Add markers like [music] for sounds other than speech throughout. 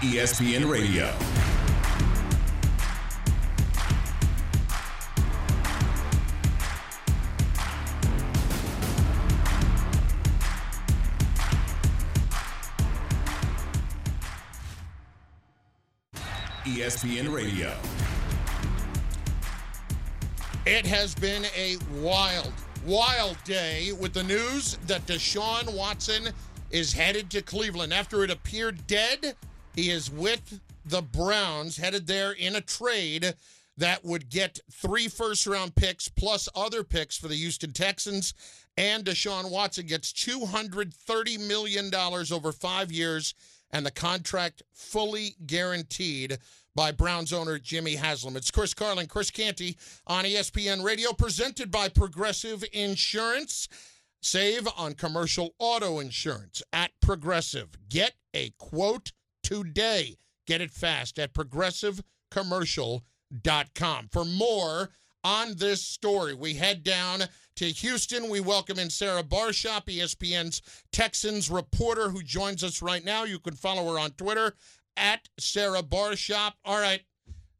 ESPN Radio. ESPN Radio. It has been a wild, wild day with the news that Deshaun Watson is headed to Cleveland. After it appeared dead, he is with the Browns, headed there in a trade that would get three first round picks plus other picks for the Houston Texans. And Deshaun Watson gets $230 million over five years and the contract fully guaranteed by Browns owner Jimmy Haslam. It's Chris Carlin, Chris Canty on ESPN Radio, presented by Progressive Insurance. Save on commercial auto insurance at Progressive. Get a quote today. Get it fast at progressivecommercial.com. For more on this story, we head down to Houston. We welcome in Sarah Barshop, ESPN's Texans reporter, who joins us right now. You can follow her on Twitter at Sarah Barshop. All right,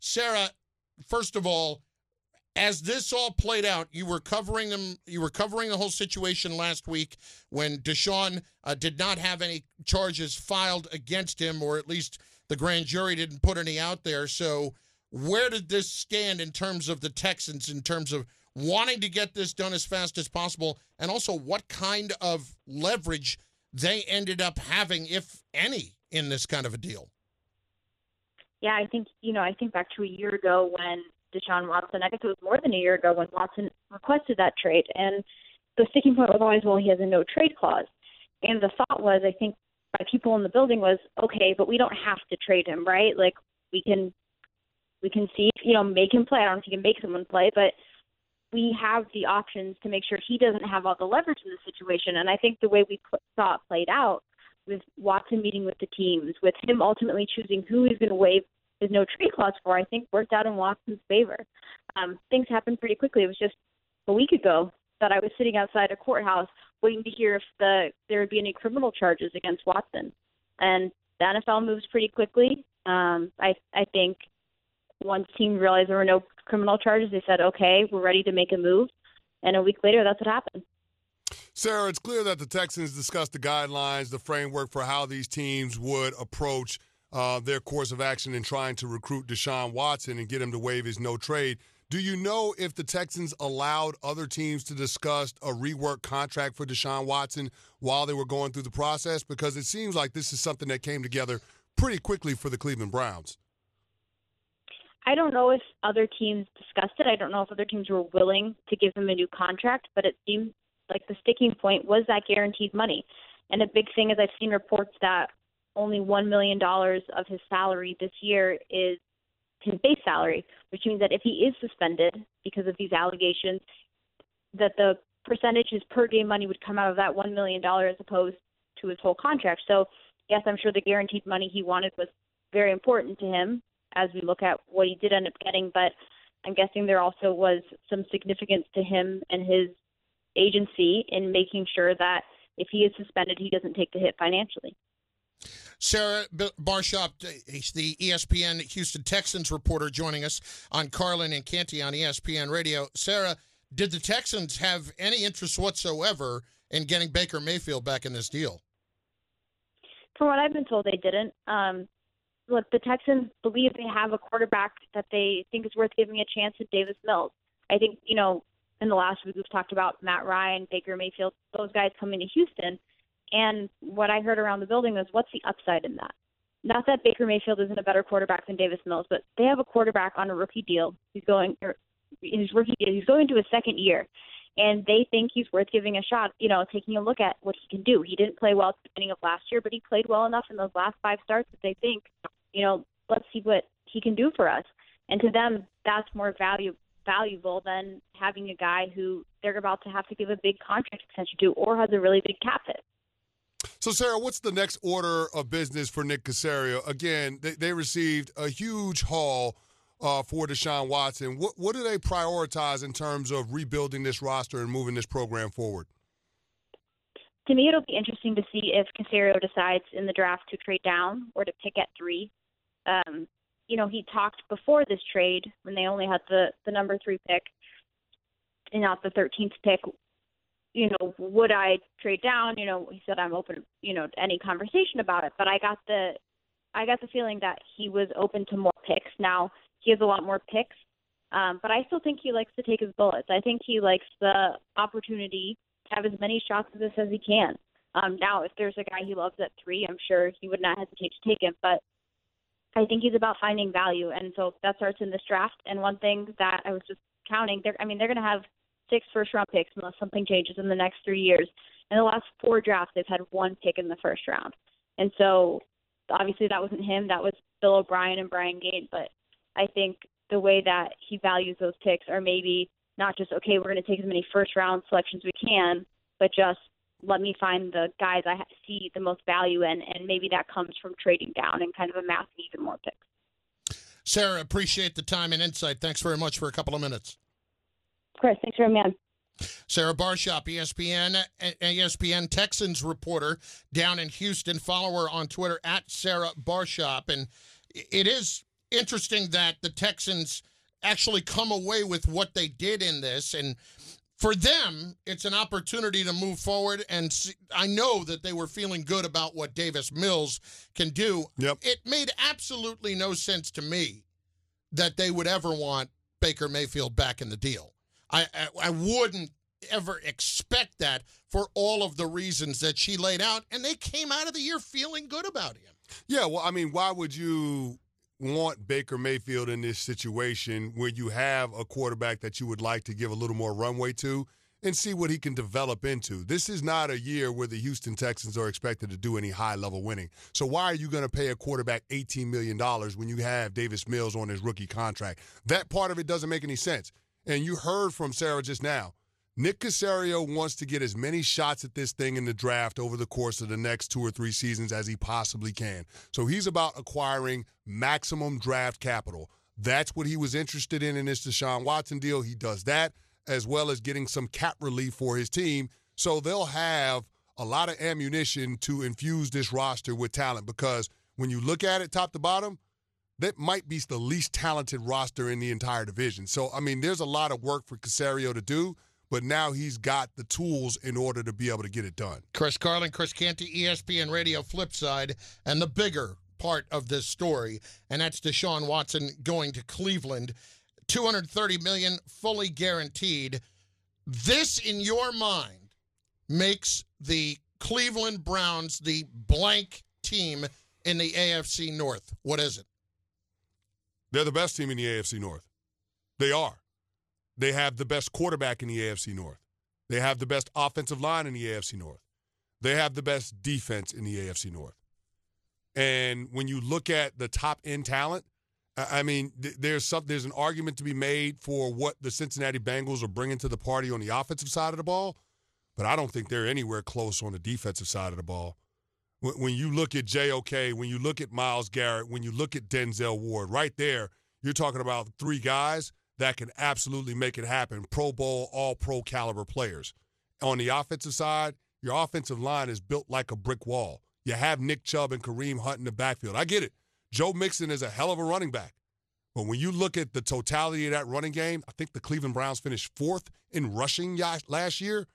Sarah, first of all, as this all played out, you were covering them. You were covering the whole situation last week when Deshaun uh, did not have any charges filed against him, or at least the grand jury didn't put any out there. So, where did this stand in terms of the Texans, in terms of wanting to get this done as fast as possible, and also what kind of leverage they ended up having, if any, in this kind of a deal? Yeah, I think you know. I think back to a year ago when Deshaun Watson. I think it was more than a year ago when Watson requested that trade, and the sticking point was always, well, he has a no trade clause. And the thought was, I think, by people in the building was, okay, but we don't have to trade him, right? Like we can, we can see, you know, make him play. I don't know if you can make someone play, but we have the options to make sure he doesn't have all the leverage in the situation. And I think the way we saw it played out with Watson meeting with the teams, with him ultimately choosing who he's going to waive his no trade clause for, I think worked out in Watson's favor. Um, things happened pretty quickly. It was just a week ago that I was sitting outside a courthouse waiting to hear if the there would be any criminal charges against Watson. And the NFL moves pretty quickly. Um, I I think once team realized there were no criminal charges, they said, "Okay, we're ready to make a move." And a week later, that's what happened. Sarah, it's clear that the Texans discussed the guidelines, the framework for how these teams would approach uh, their course of action in trying to recruit Deshaun Watson and get him to waive his no trade. Do you know if the Texans allowed other teams to discuss a rework contract for Deshaun Watson while they were going through the process? Because it seems like this is something that came together pretty quickly for the Cleveland Browns. I don't know if other teams discussed it. I don't know if other teams were willing to give him a new contract, but it seems like the sticking point was that guaranteed money. And a big thing is I've seen reports that only $1 million of his salary this year is his base salary, which means that if he is suspended because of these allegations, that the percentage his per game money would come out of that $1 million as opposed to his whole contract. So, yes, I'm sure the guaranteed money he wanted was very important to him as we look at what he did end up getting, but I'm guessing there also was some significance to him and his agency in making sure that if he is suspended, he doesn't take the hit financially. Sarah Barshop, the ESPN Houston Texans reporter, joining us on Carlin and Canty on ESPN Radio. Sarah, did the Texans have any interest whatsoever in getting Baker Mayfield back in this deal? From what I've been told, they didn't. Um, look, the Texans believe they have a quarterback that they think is worth giving a chance at Davis Mills. I think, you know, in the last week we've talked about Matt Ryan, Baker Mayfield, those guys coming to Houston – and what I heard around the building was, what's the upside in that? Not that Baker Mayfield isn't a better quarterback than Davis Mills, but they have a quarterback on a rookie deal. He's going his rookie he's going to his second year, and they think he's worth giving a shot. You know, taking a look at what he can do. He didn't play well at the beginning of last year, but he played well enough in those last five starts that they think, you know, let's see what he can do for us. And to them, that's more value valuable than having a guy who they're about to have to give a big contract extension to or has a really big cap hit. So, Sarah, what's the next order of business for Nick Caserio? Again, they, they received a huge haul uh, for Deshaun Watson. What, what do they prioritize in terms of rebuilding this roster and moving this program forward? to me, it'll be interesting to see if Casario decides in the draft to trade down or to pick at three. Um, you know, he talked before this trade when they only had the the number three pick and not the 13th pick. You know, would I trade down? You know, he said I'm open. You know, to any conversation about it. But I got the I got the feeling that he was open to more picks. Now he has a lot more picks, um, but I still think he likes to take his bullets. I think he likes the opportunity to have as many shots at this as he can. Um, now, if there's a guy he loves at three, I'm sure he would not hesitate to take him. But I think he's about finding value, and so that starts in this draft. And one thing that I was just counting, they're, I mean, they're going to have six first round picks unless something changes in the next three years. In the last four drafts, they've had one pick in the first round, and so obviously that wasn't him. That was Bill O'Brien and Brian Gaine. But I think the way that he values those picks are maybe not just okay, we're going to take as many first round selections we can, but just let me find the guys I see the most value in, and maybe that comes from trading down and kind of amassing even more picks. Sarah, appreciate the time and insight. Thanks very much for a couple of minutes. Of course, thanks for having me on. Sarah Barshop, ESPN, ESPN Texans reporter down in Houston. Follow her on Twitter at Sarah Barshop. And it is interesting that the Texans actually come away with what they did in this. And for them, it's an opportunity to move forward. And see, I know that they were feeling good about what Davis Mills can do. Yep. It made absolutely no sense to me that they would ever want Baker Mayfield back in the deal. I, I, I wouldn't ever expect that for all of the reasons that she laid out, and they came out of the year feeling good about him. Yeah, well, I mean, why would you want Baker Mayfield in this situation where you have a quarterback that you would like to give a little more runway to and see what he can develop into? This is not a year where the Houston Texans are expected to do any high level winning. So why are you going to pay a quarterback $18 million when you have Davis Mills on his rookie contract? That part of it doesn't make any sense. And you heard from Sarah just now. Nick Caserio wants to get as many shots at this thing in the draft over the course of the next two or three seasons as he possibly can. So he's about acquiring maximum draft capital. That's what he was interested in in this Deshaun Watson deal. He does that as well as getting some cap relief for his team. So they'll have a lot of ammunition to infuse this roster with talent because when you look at it top to bottom, that might be the least talented roster in the entire division. So, I mean, there's a lot of work for Caserio to do but now he's got the tools in order to be able to get it done. Chris Carlin, Chris Canty, ESPN Radio Flip Side, and the bigger part of this story, and that's Deshaun Watson going to Cleveland, 230 million fully guaranteed. This, in your mind, makes the Cleveland Browns the blank team in the AFC North. What is it? They're the best team in the AFC North. They are. They have the best quarterback in the AFC North. They have the best offensive line in the AFC North. They have the best defense in the AFC North. And when you look at the top end talent, I mean, there's some, there's an argument to be made for what the Cincinnati Bengals are bringing to the party on the offensive side of the ball, but I don't think they're anywhere close on the defensive side of the ball. When you look at JOK, when you look at Myles Garrett, when you look at Denzel Ward, right there, you're talking about three guys – that can absolutely make it happen. Pro Bowl, all pro caliber players. On the offensive side, your offensive line is built like a brick wall. You have Nick Chubb and Kareem Hunt in the backfield. I get it. Joe Mixon is a hell of a running back. But when you look at the totality of that running game, I think the Cleveland Browns finished fourth in rushing last year.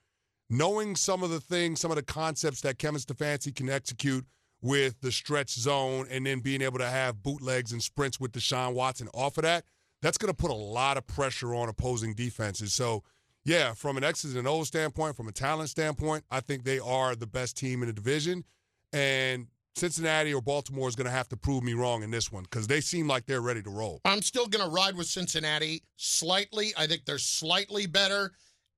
Knowing some of the things, some of the concepts that Kevin Stefanski can execute with the stretch zone and then being able to have bootlegs and sprints with Deshaun Watson off of that, that's going to put a lot of pressure on opposing defenses. So, yeah, from an X's and O's standpoint, from a talent standpoint, I think they are the best team in the division. And Cincinnati or Baltimore is going to have to prove me wrong in this one because they seem like they're ready to roll. I'm still going to ride with Cincinnati slightly. I think they're slightly better.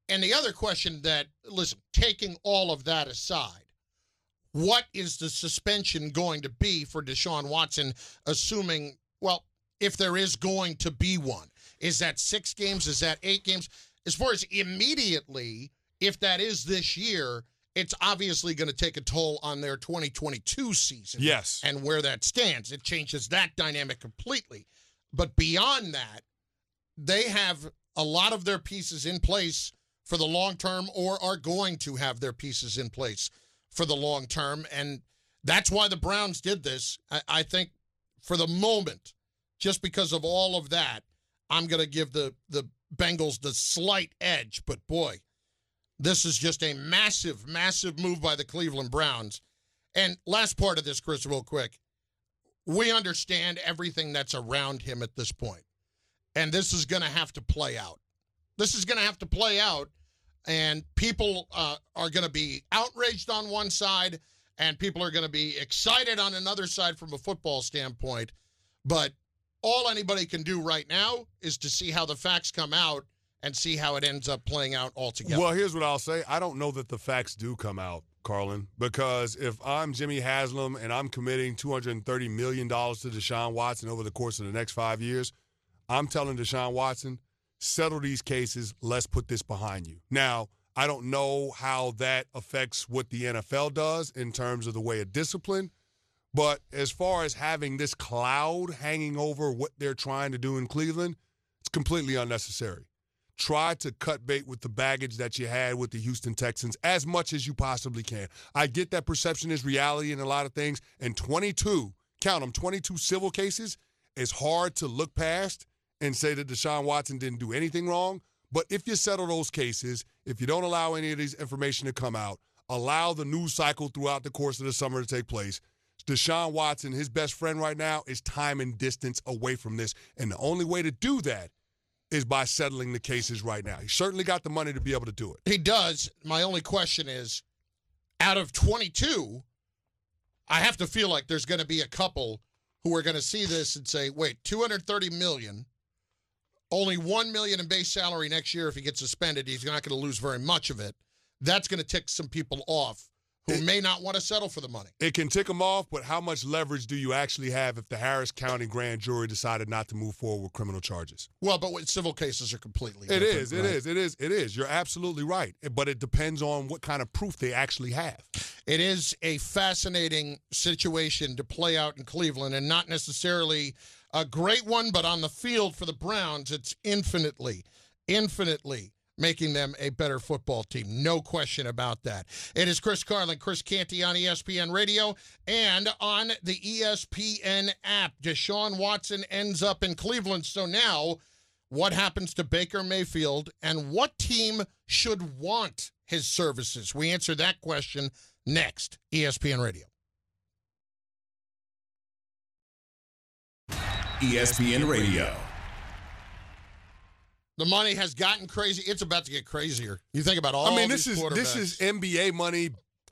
And the other question that, listen, taking all of that aside, what is the suspension going to be for Deshaun Watson, assuming, well, if there is going to be one. Is that six games? Is that eight games? As far as immediately, if that is this year, it's obviously going to take a toll on their 2022 season. Yes. And where that stands. It changes that dynamic completely. But beyond that, they have a lot of their pieces in place for the long term or are going to have their pieces in place for the long term. And that's why the Browns did this. I, I think for the moment, just because of all of that, I'm going to give the, the Bengals the slight edge. But boy, this is just a massive, massive move by the Cleveland Browns. And last part of this, Chris, real quick. We understand everything that's around him at this point. And this is going to have to play out. This is going to have to play out. And people uh, are going to be outraged on one side, and people are going to be excited on another side from a football standpoint. But all anybody can do right now is to see how the facts come out and see how it ends up playing out altogether. Well, here's what I'll say. I don't know that the facts do come out, Carlin, because if I'm Jimmy Haslam and I'm committing $230 million to Deshaun Watson over the course of the next five years, I'm telling Deshaun Watson, settle these cases. Let's put this behind you. Now, I don't know how that affects what the NFL does in terms of the way of discipline. But as far as having this cloud hanging over what they're trying to do in Cleveland, it's completely unnecessary try to cut bait with the baggage that you had with the Houston Texans as much as you possibly can. I get that perception is reality in a lot of things, and 22, count them, 22 civil cases is hard to look past and say that Deshaun Watson didn't do anything wrong. But if you settle those cases, if you don't allow any of these information to come out, allow the news cycle throughout the course of the summer to take place, Deshaun Watson, his best friend right now, is time and distance away from this. And the only way to do that is by settling the cases right now. He certainly got the money to be able to do it. He does. My only question is out of 22, I have to feel like there's going to be a couple who are going to see this and say, "Wait, 230 million, only 1 million in base salary next year if he gets suspended, he's not going to lose very much of it." That's going to tick some people off who It- may not want to settle for the money. It can tick them off, but how much leverage do you actually have if the Harris County grand jury decided not to move forward with criminal charges? Well, but civil cases are completely It is, it right? is, it is, it is. You're absolutely right. But it depends on what kind of proof they actually have. It is a fascinating situation to play out in Cleveland and not necessarily a great one, but on the field for the Browns, it's infinitely, infinitely making them a better football team. No question about that. It is Chris Carlin, Chris Canty on ESPN Radio and on the ESPN app. Deshaun Watson ends up in Cleveland. So now, what happens to Baker Mayfield and what team should want his services? We answer that question next. ESPN Radio. ESPN Radio. The money has gotten crazy. It's about to get crazier. You think about all. I mean, this these is this is. NBA money,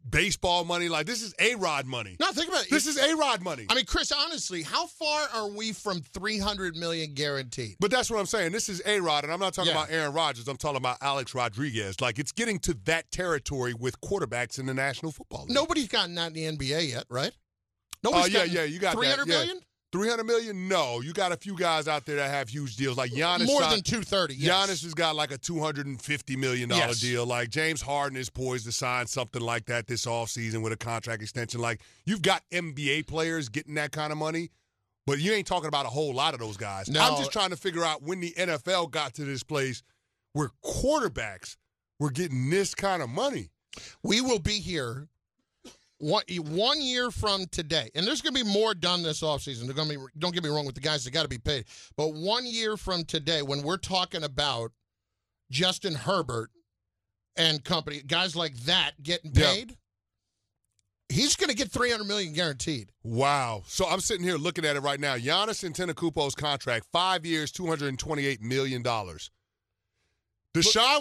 baseball money. Like this is A Rod money. no. Think about it. This is A Rod money. I mean, Chris. Honestly, how far are we from three hundred million guaranteed? But that's what I'm saying. This is A Rod, and I'm not talking Yeah. about Aaron Rodgers. I'm talking about Alex Rodriguez. Like it's getting to that territory with quarterbacks in the National Football League. Nobody's gotten that in the NBA yet, right? Oh Nobody's yeah, gotten yeah, you got three that. hundred yeah. million. 300 million? No, you got a few guys out there that have huge deals. Like Giannis. More signed- than two thirty. Giannis has got like a $250 million Yes. deal. Like James Harden is poised to sign something like that this offseason with a contract extension. Like you've got NBA players getting that kind of money, but you ain't talking about a whole lot of those guys. No. I'm just trying to figure out when the NFL got to this place where quarterbacks were getting this kind of money. We will be here one, one year from today, and there's going to be more done this offseason. They're going to be. Don't get me wrong with the guys that got to be paid, but one year from today, when we're talking about Justin Herbert and company, guys like that getting Yeah. paid, he's going to get 300 million guaranteed. Wow. So I'm sitting here looking at it right now. Giannis Antetokounmpo's contract, five years, $228 million. Deshaun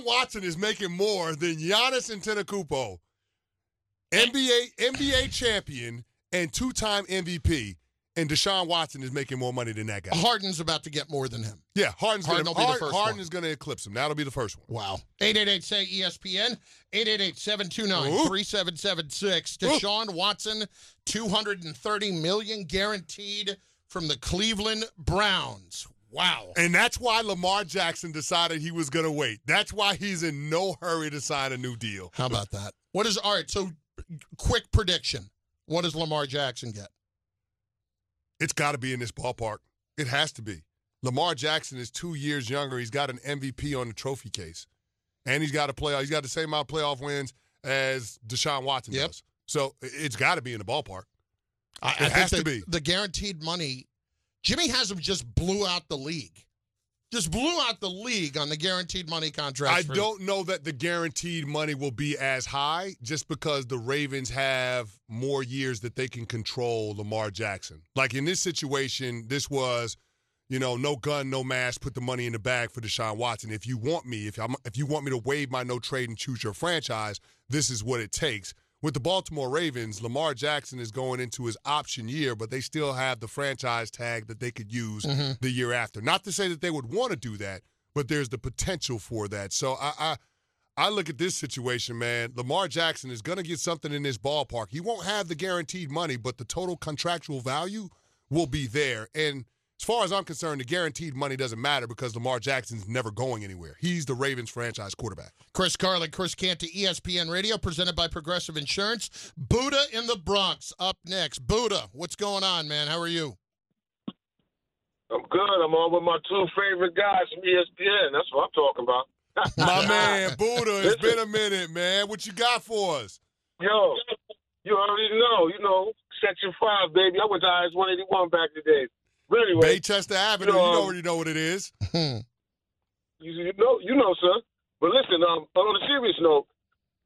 Watson is making more than Giannis Antetokounmpo, NBA NBA champion and two-time MVP, and Deshaun Watson is making more money than that guy. Harden's about to get more than him. Yeah, Harden's Harden gonna, will be the Hard- Harden is going to eclipse him. That'll be the first one. Wow. 888 say ESPN, 888 729 Ooh. 3776. Deshaun Watson, 230 million guaranteed from the Cleveland Browns. Wow. And that's why Lamar Jackson decided he was going to wait. That's why he's in no hurry to sign a new deal. How about that? What is, all right, so quick prediction. What does Lamar Jackson get? It's got to be in this ballpark. It has to be. Lamar Jackson is two years younger. He's got an MVP on the trophy case, and he's got a playoff. He's got the same amount of playoff wins as Deshaun Watson Yep. does. So it's got to be in the ballpark. I, It I has think to be. the guaranteed money. Jimmy Haslam just blew out the league. Just blew out the league on the guaranteed money contract. I don't know that the guaranteed money will be as high just because the Ravens have more years that they can control Lamar Jackson. Like in this situation, this was, you know, no gun, no mask, put the money in the bag for Deshaun Watson. If you want me, if I'm, if you want me to waive my no trade and choose your franchise, this is what it takes. With the Baltimore Ravens, Lamar Jackson is going into his option year, but they still have the franchise tag that they could use mm-hmm. the year after. Not to say that they would want to do that, but there's the potential for that. So I, I I look at this situation, man. Lamar Jackson is going to get something in this ballpark. He won't have the guaranteed money, but the total contractual value will be there. And as far as I'm concerned, the guaranteed money doesn't matter because Lamar Jackson's never going anywhere. He's the Ravens franchise quarterback. Chris Carlin, Chris Canty, ESPN Radio, presented by Progressive Insurance. Buddha in the Bronx up next. Buddha, what's going on, man? How are you? I'm good. I'm on with my two favorite guys from ESPN. That's what I'm talking about. [laughs] My man, [laughs] Buddha, it's been a minute, man. What you got for us? Yo, you already know. You know, Section 5, baby. I went to IS 181 back in the day. But anyway, Baychester Avenue, You you know, already know what it is. you, you know, you know, sir. But listen, um, on a serious note,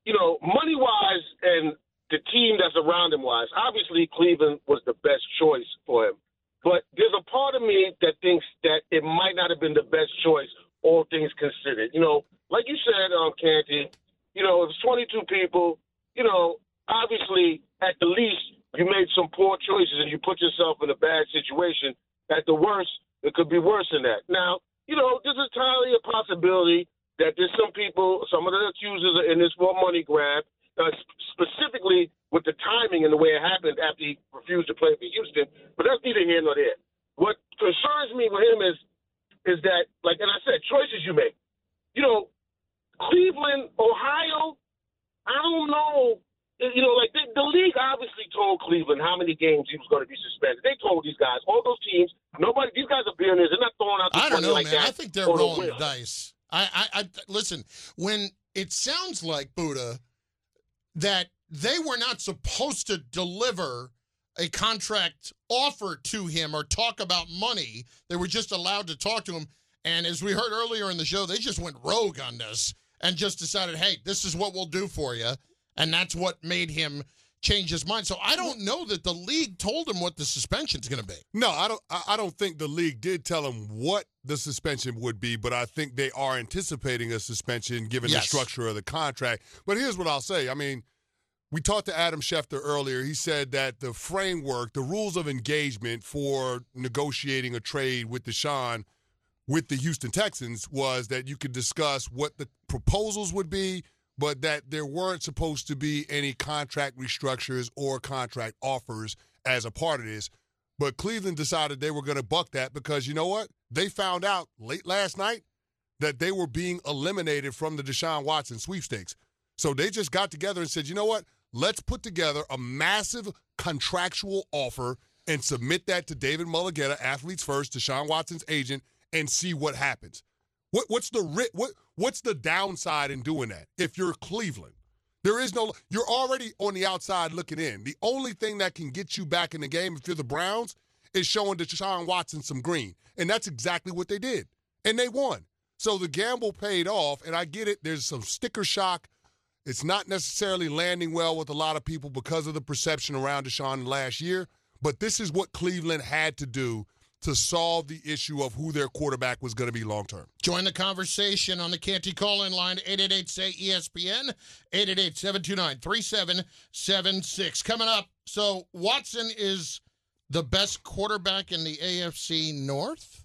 you know, money wise and the team that's around him wise, obviously Cleveland was the best choice for him. But there's a part of me that thinks that it might not have been the best choice, all things considered. You know, like you said, um, Canty, you know, if it's 22 people, you know, obviously at the least you made some poor choices and you put yourself in a bad situation. At the worst, it could be worse than that. Now, you know, this is entirely a possibility that there's some people, some of the accusers are in this for money grab, uh, specifically with the timing and the way it happened after he refused to play for Houston. But that's neither here nor there. What concerns me with him is, is that, like, and I said, choices you make. You know, Cleveland, Ohio, I don't know. You know, like the, the league obviously told Cleveland how many games he was going to be suspended. They told these guys, all those teams, nobody, these guys are billionaires. They're not throwing out the I don't know, like man. I think they're rolling the dice. I, I, I listen. When it sounds like Buddha that they were not supposed to deliver a contract offer to him or talk about money, they were just allowed to talk to him. And as we heard earlier in the show, they just went rogue on this and just decided, hey, this is what we'll do for you, and that's what made him change his mind. So I don't know that the league told him what the suspension's going to be. No, I don't. I don't think the league did tell him what the suspension would be, but I think they are anticipating a suspension given Yes. the structure of the contract. But here's what I'll say. I mean, we talked to Adam Schefter earlier. He said that the framework, the rules of engagement for negotiating a trade with Deshaun with the Houston Texans was that you could discuss what the proposals would be, but that there weren't supposed to be any contract restructures or contract offers as a part of this. But Cleveland decided they were going to buck that because you know what? They found out late last night that they were being eliminated from the Deshaun Watson sweepstakes. So they just got together and said, you know what? Let's put together a massive contractual offer and submit that to David Mulugheta, Athletes First, Deshaun Watson's agent, and see what happens. What, what's the what what's the downside in doing that? If you're Cleveland, there is no. You're already on the outside looking in. The only thing that can get you back in the game if you're the Browns is showing Deshaun Watson some green, and that's exactly what they did, and they won. So the gamble paid off, and I get it. There's some sticker shock. It's not necessarily landing well with a lot of people because of the perception around Deshaun last year. But this is what Cleveland had to do to solve the issue of who their quarterback was going to be long term. Join the conversation on the Canty call in line 888 say ESPN 888 729 3776. Coming up, so Watson is the best quarterback in the AFC North.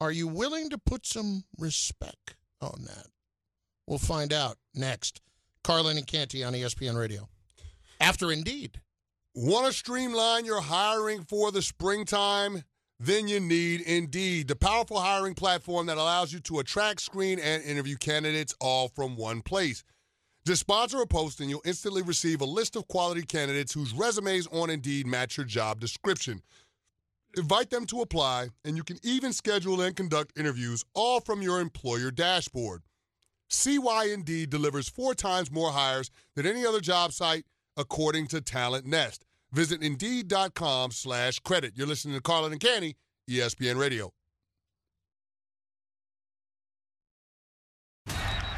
Are you willing to put some respect on that? We'll find out next. Carlin and Canty on ESPN Radio. After Indeed. Want to streamline your hiring for the springtime? Then you need Indeed, the powerful hiring platform that allows you to attract, screen, and interview candidates all from one place. Just sponsor a post and you'll instantly receive a list of quality candidates whose resumes on Indeed match your job description. Invite them to apply, and you can even schedule and conduct interviews all from your employer dashboard. See why Indeed delivers four times more hires than any other job site according to Talent Nest. Visit Indeed.com slash credit. You're listening to Carlin and Canty, ESPN Radio.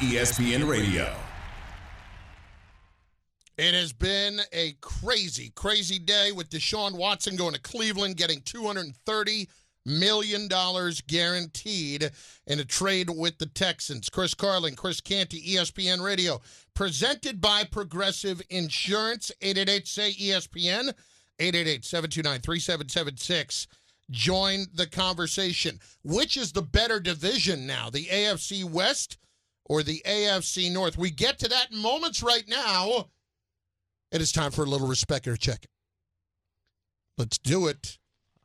ESPN Radio. It has been a crazy, crazy day with Deshaun Watson going to Cleveland, getting $230 million dollars guaranteed in a trade with the Texans. Chris Carlin, Chris Canty, ESPN Radio, presented by Progressive Insurance, 888-SAY-ESPN, 888-729-3776. Join the conversation. Which is the better division now, the AFC West or the AFC North? We get to that in moments right now. It is time for a little respect or check. Let's do it.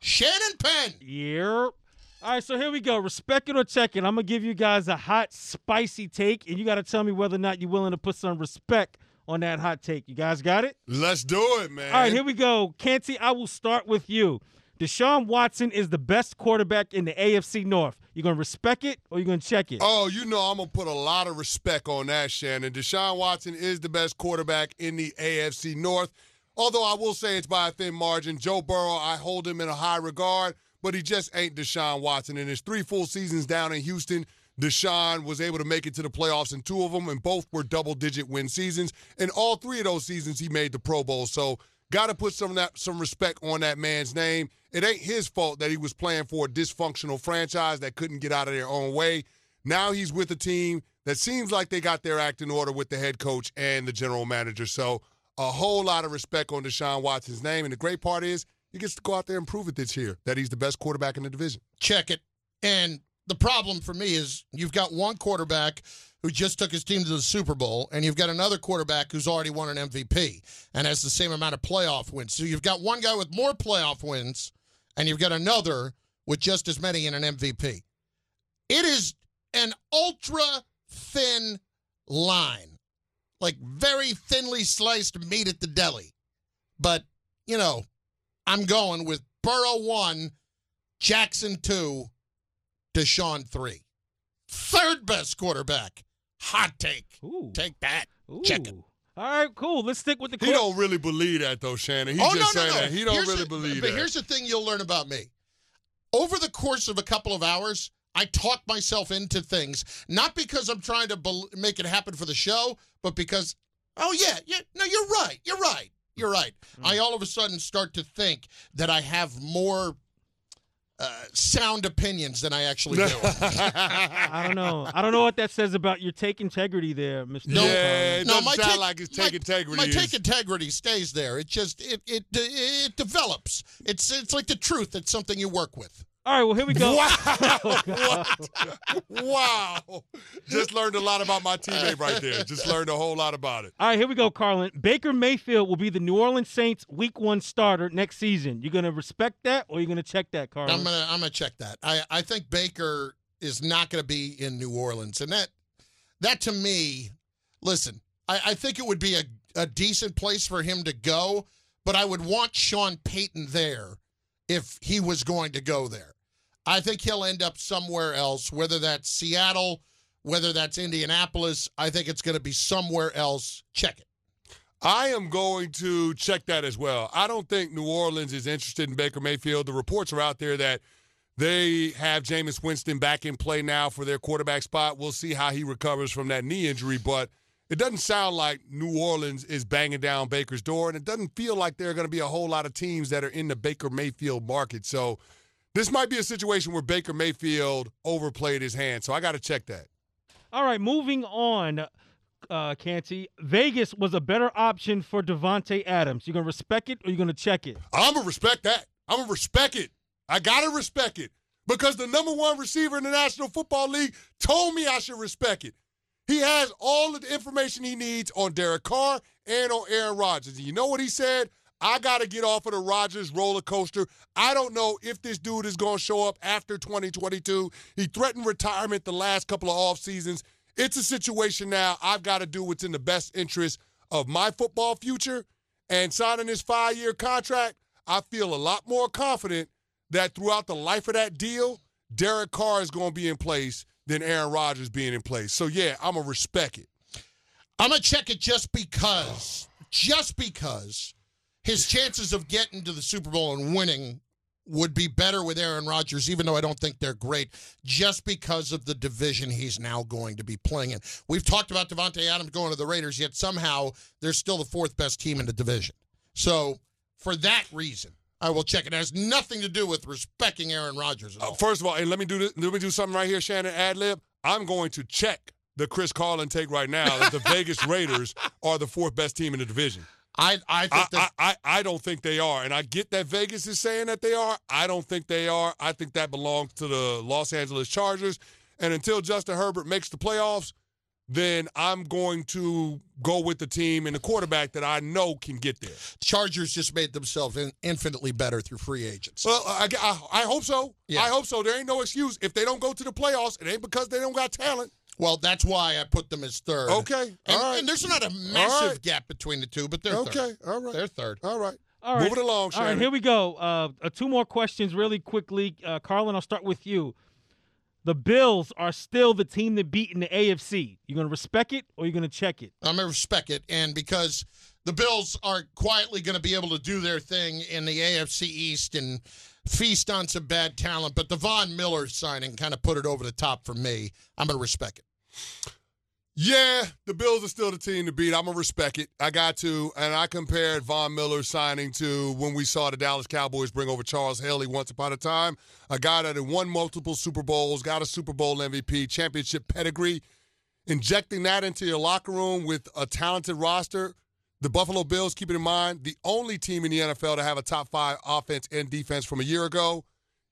Shannon Penn. Yeah. All right, so here we go. Respect it or check it. I'm gonna give you guys a hot, spicy take, and you got to tell me whether or not you're willing to put some respect on that hot take. You guys got it? Let's do it, man. All right, here we go. Canty, I will start with you. Deshaun Watson is the best quarterback in the AFC North. You gonna respect it or you gonna check it? Oh, you know I'm gonna put a lot of respect on that, Shannon. Deshaun Watson is the best quarterback in the AFC North. Although I will say it's by a thin margin. Joe Burrow, I hold him in a high regard, but he just ain't Deshaun Watson. In his three full seasons down in Houston, Deshaun was able to make it to the playoffs in two of them, and both were double-digit win seasons. And all three of those seasons, he made the Pro Bowl. So, got to put some that some respect on that man's name. It ain't his fault that he was playing for a dysfunctional franchise that couldn't get out of their own way. Now he's with a team that seems like they got their act in order with the head coach and the general manager. So a whole lot of respect on Deshaun Watson's name. And the great part is he gets to go out there and prove it this year that he's the best quarterback in the division. Check it. And the problem for me is you've got one quarterback who just took his team to the Super Bowl, and you've got another quarterback who's already won an MVP and has the same amount of playoff wins. So you've got one guy with more playoff wins, and you've got another with just as many in an MVP. It is an ultra thin line, like very thinly sliced meat at the deli. But, you know, I'm going with Burrow 1, Jackson 2, Deshaun 3. Third best quarterback. Hot take. Ooh. Take that. Ooh. Check it. All right, cool. Let's stick with the. He quar- don't really believe that though, Shannon. He oh, just no, saying no, no. that. He don't Here's really the- believe But that. But here's the thing you'll learn about me. Over the course of a couple of hours, I talk myself into things, not because I'm trying to bel make it happen for the show, but because, oh, yeah, yeah, no, you're right. You're right. You're right. Hmm. I all of a sudden start to think that I have more uh, sound opinions than I actually do. [laughs] I don't know. I don't know what that says about your take integrity there, Mr. No, yeah, it no, my sound take- like his my- integrity My is. take integrity stays there. It just it it it develops. It's it's like the truth. It's something you work with. All right, well here we go. Wow. [laughs] what? wow. Just learned a lot about my teammate right there. Just learned a whole lot about it. All right, here we go, Carlin. Baker Mayfield will be the New Orleans Saints Week One starter next season. You're gonna respect that, or you're gonna check that, Carlin? I'm gonna I'm gonna check that. I I think Baker is not gonna be in New Orleans, and that that to me, listen, I, I think it would be a a decent place for him to go, but I would want Sean Payton there if he was going to go there. I think he'll end up somewhere else, whether that's Seattle, whether that's Indianapolis. I think it's going to be somewhere else. Check it. I am going to check that as well. I don't think New Orleans is interested in Baker Mayfield. The reports are out there that they have Jameis Winston back in play now for their quarterback spot. We'll see how he recovers from that knee injury, but it doesn't sound like New Orleans is banging down Baker's door, and it doesn't feel like there are going to be a whole lot of teams that are in the Baker Mayfield market. So this might be a situation where Baker Mayfield overplayed his hand. So I got to check that. All right, moving on, uh, Canty. Vegas was a better option for Davante Adams. You gonna respect it, or you gonna check it? I'm gonna respect that. I'm gonna respect it. I gotta respect it because the number one receiver in the National Football League told me I should respect it. He has all of the information he needs on Derek Carr and on Aaron Rodgers. And you know what he said? I got to get off of the Rodgers roller coaster. I don't know if this dude is going to show up after 2022. He threatened retirement the last couple of off seasons. It's a situation now. I've got to do what's in the best interest of my football future. And signing this five year contract, I feel a lot more confident that throughout the life of that deal, Derek Carr is going to be in place than Aaron Rodgers being in place. So, yeah, I'm going to respect it. I'm gonna check it just because just because his chances of getting to the Super Bowl and winning would be better with Aaron Rodgers, even though I don't think they're great, just because of the division he's now going to be playing in. We've talked about Davante Adams going to the Raiders, yet somehow they're still the fourth best team in the division. So for that reason, I will check. It has nothing to do with respecting Aaron Rodgers at all. Uh, first of all, and let me do this, let me do something right here, Shannon ad lib. I'm going to check the Chris Carlin take right now that the [laughs] Vegas Raiders are the fourth best team in the division. I I think I, I, I, don't think they are. And I get that Vegas is saying that they are. I don't think they are. I think that belongs to the Los Angeles Chargers. And until Justin Herbert makes the playoffs, then I'm going to go with the team and the quarterback that I know can get there. Chargers just made themselves in, infinitely better through free agents. Well, I, I, I hope so. Yeah. I hope so. There ain't no excuse. If they don't go to the playoffs, it ain't because they don't got talent. Well, that's why I put them as third. Okay. And, all right. and there's not a massive right. gap between the two, but they're okay. third. All right. They're third. All right. All right. Move it along, All Shannon. right, here we go. Uh, uh, two more questions really quickly. Uh, Carlin, I'll start with you. The Bills are still the team that beat in the AFC. You're going to respect it or you're going to check it? I'm going to respect it. And because the Bills are quietly going to be able to do their thing in the AFC East and feast on some bad talent, but the Von Miller signing kind of put it over the top for me. I'm going to respect it. Yeah, the Bills are still the team to beat. I'm gonna respect it. I got to, and I compared Von Miller signing to when we saw the Dallas Cowboys bring over Charles Haley once upon a time, a guy that had won multiple Super Bowls, got a Super Bowl MVP, championship pedigree. Injecting that into your locker room with a talented roster, the Buffalo Bills, keep it in mind, the only team in the NFL to have a top five offense and defense from a year ago.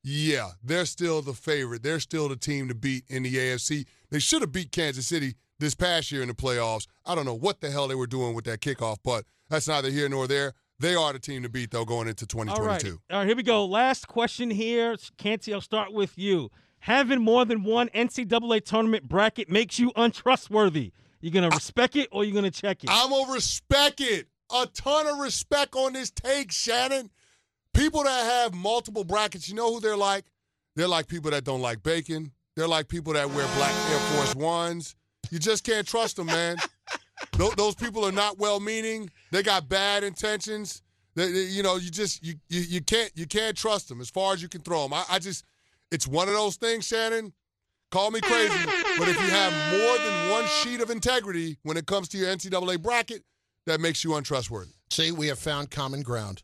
Yeah, they're still the favorite. They're still the team to beat in the AFC. They should have beat Kansas City this past year in the playoffs. I don't know what the hell they were doing with that kickoff, but that's neither here nor there. They are the team to beat, though, going into All right. 2022. All right, here we go. Last question here. Canty, I'll start with you. Having more than one NCAA tournament bracket makes you untrustworthy. You going to respect it or you're going to check it? I'm to respect it. A ton of respect on this take, Shannon. People that have multiple brackets, you know who they're like? They're like people that don't like bacon. They're like people that wear black Air Force Ones. You just can't trust them, man. [laughs] Those people are not well-meaning. They got bad intentions. They, they- you know, you just you, you you can't you can't trust them as far as you can throw them. I, I just, it's one of those things, Shannon. Call me crazy, but if you have more than one sheet of integrity when it comes to your NCAA bracket, that makes you untrustworthy. See, we have found common ground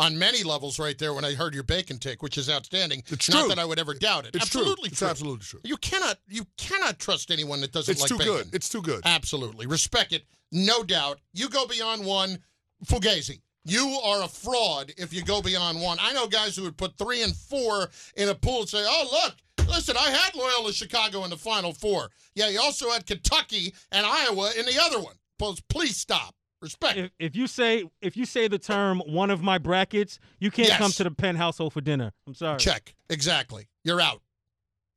on many levels right there when I heard your bacon take, which is outstanding. It's Not true. that I would ever doubt it. It's absolutely true. It's true. absolutely true. You cannot you cannot trust anyone that doesn't It's like too good. It's too good. Absolutely. Respect it. No doubt. You go beyond one, Fugazi. You are a fraud if you go beyond one. I know guys who would put three and four in a pool and say, oh, look, listen, I had Loyola Chicago in the final four. Yeah, you also had Kentucky and Iowa in the other one. Please, please stop. Respect. if, if you say if you say the term one of my brackets, you can't Yes. come to the Penn household for dinner. I'm sorry. Check. Exactly. You're out.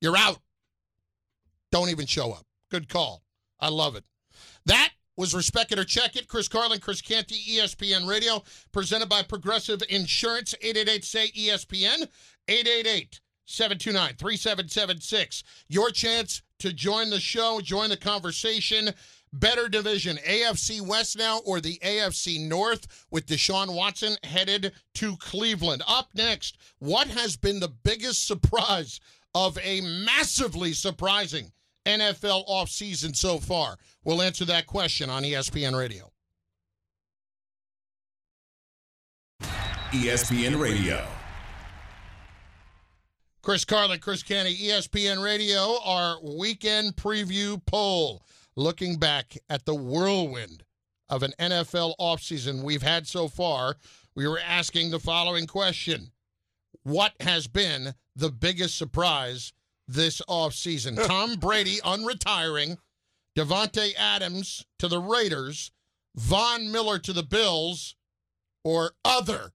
You're out. Don't even show up. Good call. I love it. That was Respect It or Check It. Chris Carlin, Chris Canty, ESPN Radio, presented by Progressive Insurance, 888-SAY-ESPN, 888-729-3776. Your chance to join the show, join the conversation. Better division, AFC West now or the AFC North with Deshaun Watson headed to Cleveland. Up next, what has been the biggest surprise of a massively surprising NFL offseason so far? We'll answer that question on ESPN Radio. ESPN Radio. Chris Carlin, Chris Canty, E ESPN Radio, our weekend preview poll, looking back at the whirlwind of an NFL offseason we've had so far. We were asking the following question What has been the biggest surprise this offseason? [laughs] Tom Brady unretiring, Davante Adams to the Raiders, Von Miller to the Bills, or other?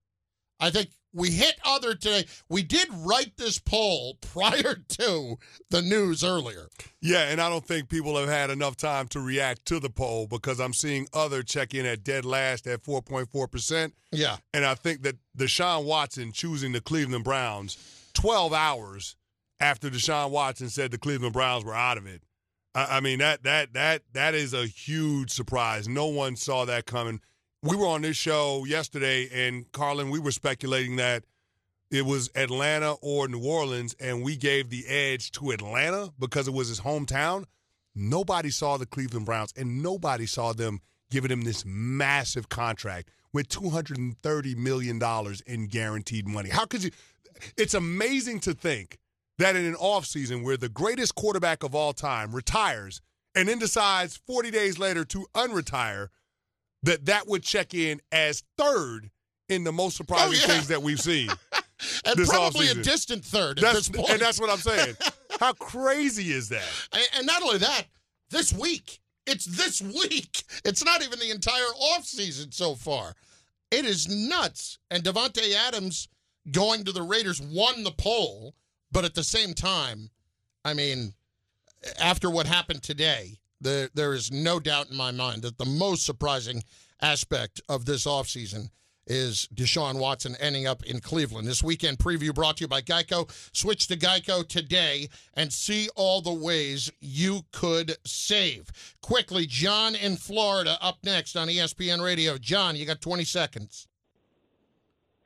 I think we hit other today. We did write this poll [laughs] prior to the news earlier. Yeah, and I don't think people have had enough time to react to the poll because I'm seeing other check in at dead last at 4.4%. Yeah. And I think that Deshaun Watson choosing the Cleveland Browns 12 hours after Deshaun Watson said the Cleveland Browns were out of it. I, I mean that that that that is a huge surprise. No one saw that coming. We were on this show yesterday, and Carlin, we were speculating that it was Atlanta or New Orleans, and we gave the edge to Atlanta because it was his hometown. Nobody saw the Cleveland Browns, and nobody saw them giving him this massive contract with $230 million in guaranteed money. How could you? It's amazing to think that in an offseason where the greatest quarterback of all time retires and then decides 40 days later to unretire, that that would check in as third in the most oh, surprising Oh, yeah. things that we've seen. [laughs] and probably a distant third at That's, this point. and that's what I'm saying. [laughs] How crazy is that? And- And not only that, this week. It's this [laughs] week. It's not even the entire offseason so far. It is nuts. And Davante Adams going to the Raiders won the poll, but at the same time, I mean, after what happened today, there there is no doubt in my mind that the most surprising aspect of this offseason is Deshaun Watson ending up in Cleveland. This weekend preview brought to you by Geico. Switch to Geico today and see all the ways you could save. Quickly, John in Florida up next on ESPN Radio. John, you got 20 seconds.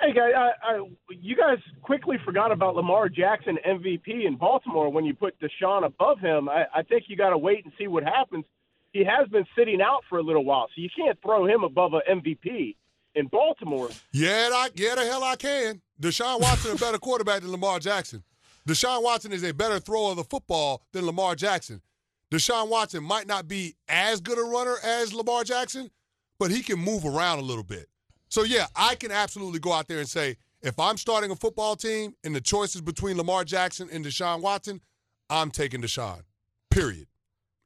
Hey guys, I, I, you guys quickly forgot about Lamar Jackson MVP in Baltimore when you put Deshaun above him. I, I think you got to wait and see what happens. He has been sitting out for a little while, so you can't throw him above an MVP in Baltimore. Yeah, I, yeah, the hell I can. Deshaun Watson a better [laughs] quarterback than Lamar Jackson. Deshaun Watson is a better thrower of the football than Lamar Jackson. Deshaun Watson might not be as good a runner as Lamar Jackson, but he can move around a little bit. So yeah, I can absolutely go out there and say, if I'm starting a football team and the choice is between Lamar Jackson and Deshaun Watson, I'm taking Deshaun. Period.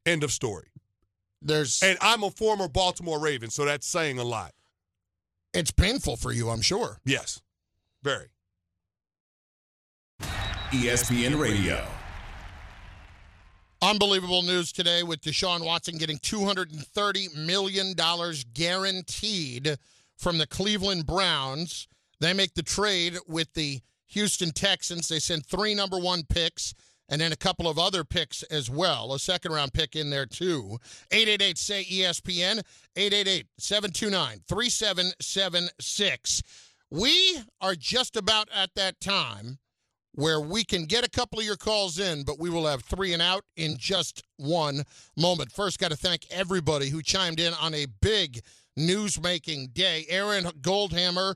End of story. There's And I'm a former Baltimore Raven, so that's saying a lot. it's painful for you, I'm sure. Yes. Very. ESPN Radio. Unbelievable news today with Deshaun Watson getting $230 million guaranteed from the Cleveland Browns. They make the trade with the Houston Texans. They send three number one picks and then a couple of other picks as well. A second round pick in there too. 888 say ESPN, 888 729 3776. We are just about at that time where we can get a couple of your calls in, but we will have three and out in just one moment. First, got to thank everybody who chimed in on a big news making day. Aaron Goldhammer,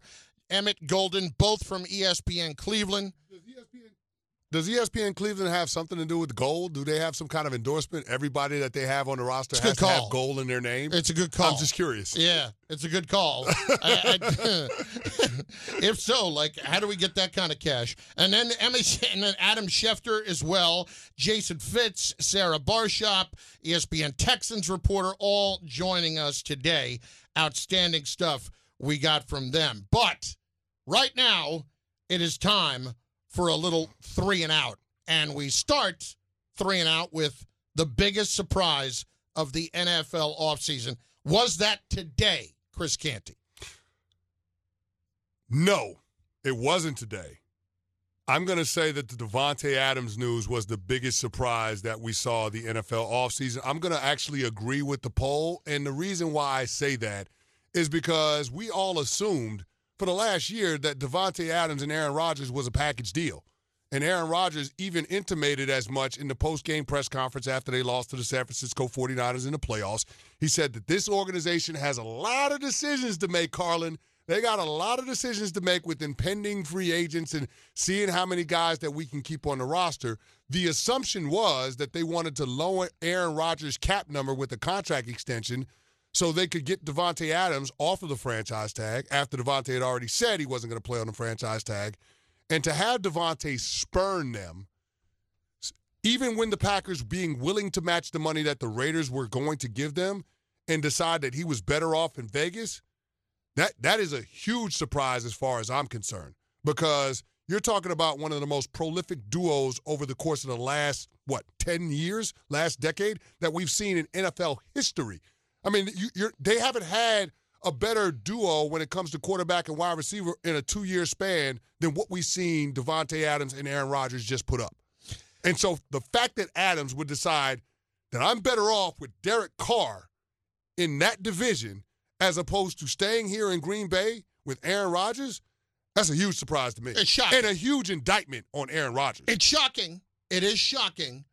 Emmett Golden, both from ESPN Cleveland. Does ESPN Cleveland have something to do with gold? Do they have some kind of endorsement? Everybody that they have on the roster It's has to have gold in their name. It's a good call. I'm just curious. Yeah, it's a good call. [laughs] I- I- [laughs] if so, like, how do we get that kind of cash? And then Emma, and then Adam Schefter as well, Jason Fitz, Sarah Barshop, ESPN Texans reporter, all joining us today. Outstanding stuff we got from them. But right now, it is time for a little three and out, and we start three and out with the biggest surprise of the NFL offseason. Was that today, Chris Canty? No, it wasn't today. I'm going to say that the Davante Adams news was the biggest surprise that we saw the NFL offseason. I'm going to actually agree with the poll. And the reason why I say that is because we all assumed for the last year that Davante Adams and Aaron Rodgers was a package deal. And Aaron Rodgers even intimated as much in the post-game press conference after they lost to the San Francisco 49ers in the playoffs. He said that this organization has a lot of decisions to make, Carlin. They got a lot of decisions to make with impending free agents and seeing how many guys that we can keep on the roster. The assumption was that they wanted to lower Aaron Rodgers' cap number with a contract extension so they could get Davante Adams off of the franchise tag after Davante had already said he wasn't going to play on the franchise tag. And to have Davante spurn them, even when the Packers being willing to match the money that the Raiders were going to give them and decide that he was better off in Vegas, that that is a huge surprise as far as I'm concerned. Because you're talking about one of the most prolific duos over the course of the last, what, 10 years, last decade, that we've seen in NFL history. I mean, you, they haven't had a better duo when it comes to quarterback and wide receiver in a two-year span than what we've seen Davante Adams and Aaron Rodgers just put up. And so the fact that Adams would decide that I'm better off with Derek Carr in that division as opposed to staying here in Green Bay with Aaron Rodgers, that's a huge surprise to me. It's shocking. And a huge indictment on Aaron Rodgers. It's shocking. It is shocking.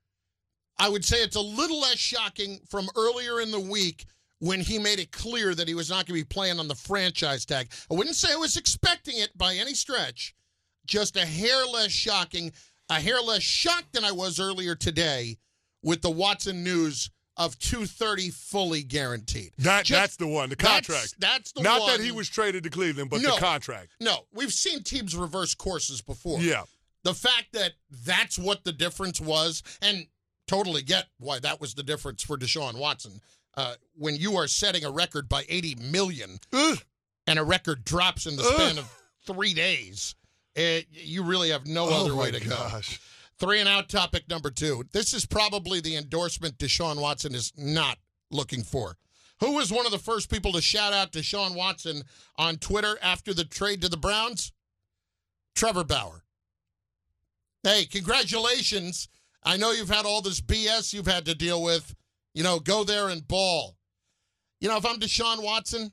I would say it's a little less shocking from earlier in the week when he made it clear that he was not going to be playing on the franchise tag. I wouldn't say I was expecting it by any stretch. Just a hair less shocking, a hair less shocked than I was earlier today with the Watson news of 230 fully guaranteed. That Just- that's the one, the contract. That's, the one. Not one. that he was traded to Cleveland, but No. the contract. No, we've seen teams reverse courses before. Yeah. the fact that that's what the difference was, and totally get why that was the difference for Deshaun Watson. Uh, when you are setting a record by 80 million Ugh. and a record drops in the Ugh. span of three days, it, you really have no other oh way my to go. Three and out topic number two. This is probably the endorsement Deshaun Watson is not looking for. Who was one of the first people to shout out Deshaun Watson on Twitter after the trade to the Browns? Trevor Bauer. Hey, congratulations. I know you've had all this BS you've had to deal with. You know, go there and ball. You know, if I'm Deshaun Watson,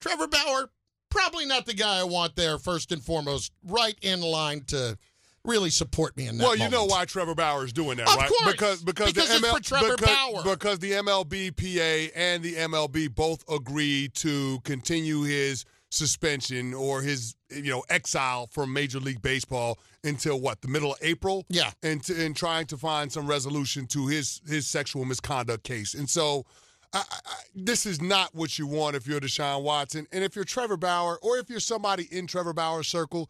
Trevor Bauer, probably not the guy I want there first and foremost, right in line to really support me in that Well, you know why Trevor Bauer is doing that, Of right? course. Because because, Because the ML, for Trevor because, Bauer. because the MLBPA and the MLB both agreed to continue his suspension or his you know exile from Major League Baseball until what the middle of April. Yeah. and to, and trying to find some resolution to his his sexual misconduct case. And so. I, I- this is not what you want if you're Deshaun Watson, and if you're Trevor Bauer, or if you're somebody in Trevor Bauer's circle,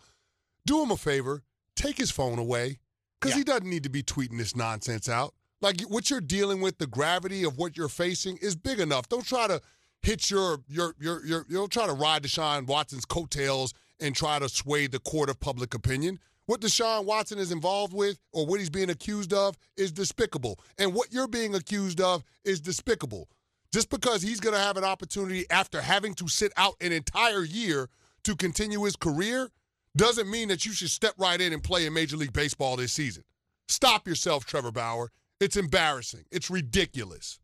do him a favor, take his phone away, because Yeah. he doesn't need to be tweeting this nonsense out. Like what you're dealing with, the gravity of what you're facing is big enough. Don't try to hit your your your your. You don't try to ride Deshaun Watson's coattails and try to sway the court of public opinion. What Deshaun Watson is involved with, or what he's being accused of, is despicable, and what you're being accused of is despicable. Just because he's going to have an opportunity after having to sit out an entire year to continue his career doesn't mean that you should step right in and play in Major League Baseball this season. Stop yourself, Trevor Bauer. It's embarrassing. It's ridiculous.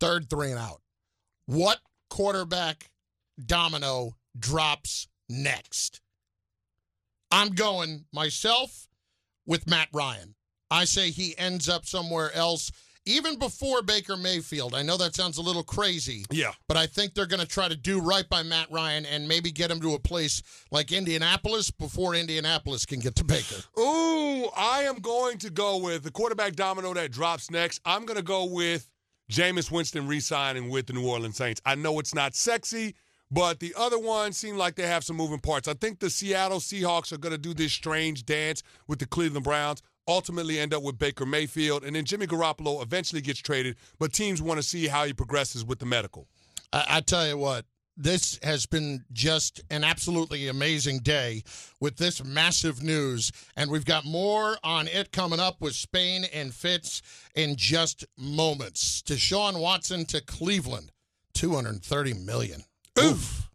Third three and out. What quarterback domino drops next? I'm going myself with Matt Ryan. I say he ends up somewhere else, even before Baker Mayfield. I know that sounds a little crazy, Yeah. but I think they're going to try to do right by Matt Ryan and maybe get him to a place like Indianapolis before Indianapolis can get to Baker. Ooh, I am going to go with the quarterback domino that drops next. I'm going to go with Jameis Winston re-signing with the New Orleans Saints. I know it's not sexy, but the other ones seem like they have some moving parts. I think the Seattle Seahawks are going to do this strange dance with the Cleveland Browns, ultimately end up with Baker Mayfield, and then Jimmy Garoppolo eventually gets traded, but teams want to see how he progresses with the medical. I, I tell you what, this has been just an absolutely amazing day with this massive news. And we've got more on it coming up with Spain and Fitz in just moments. Deshaun Watson to Cleveland, 230 million. Oof.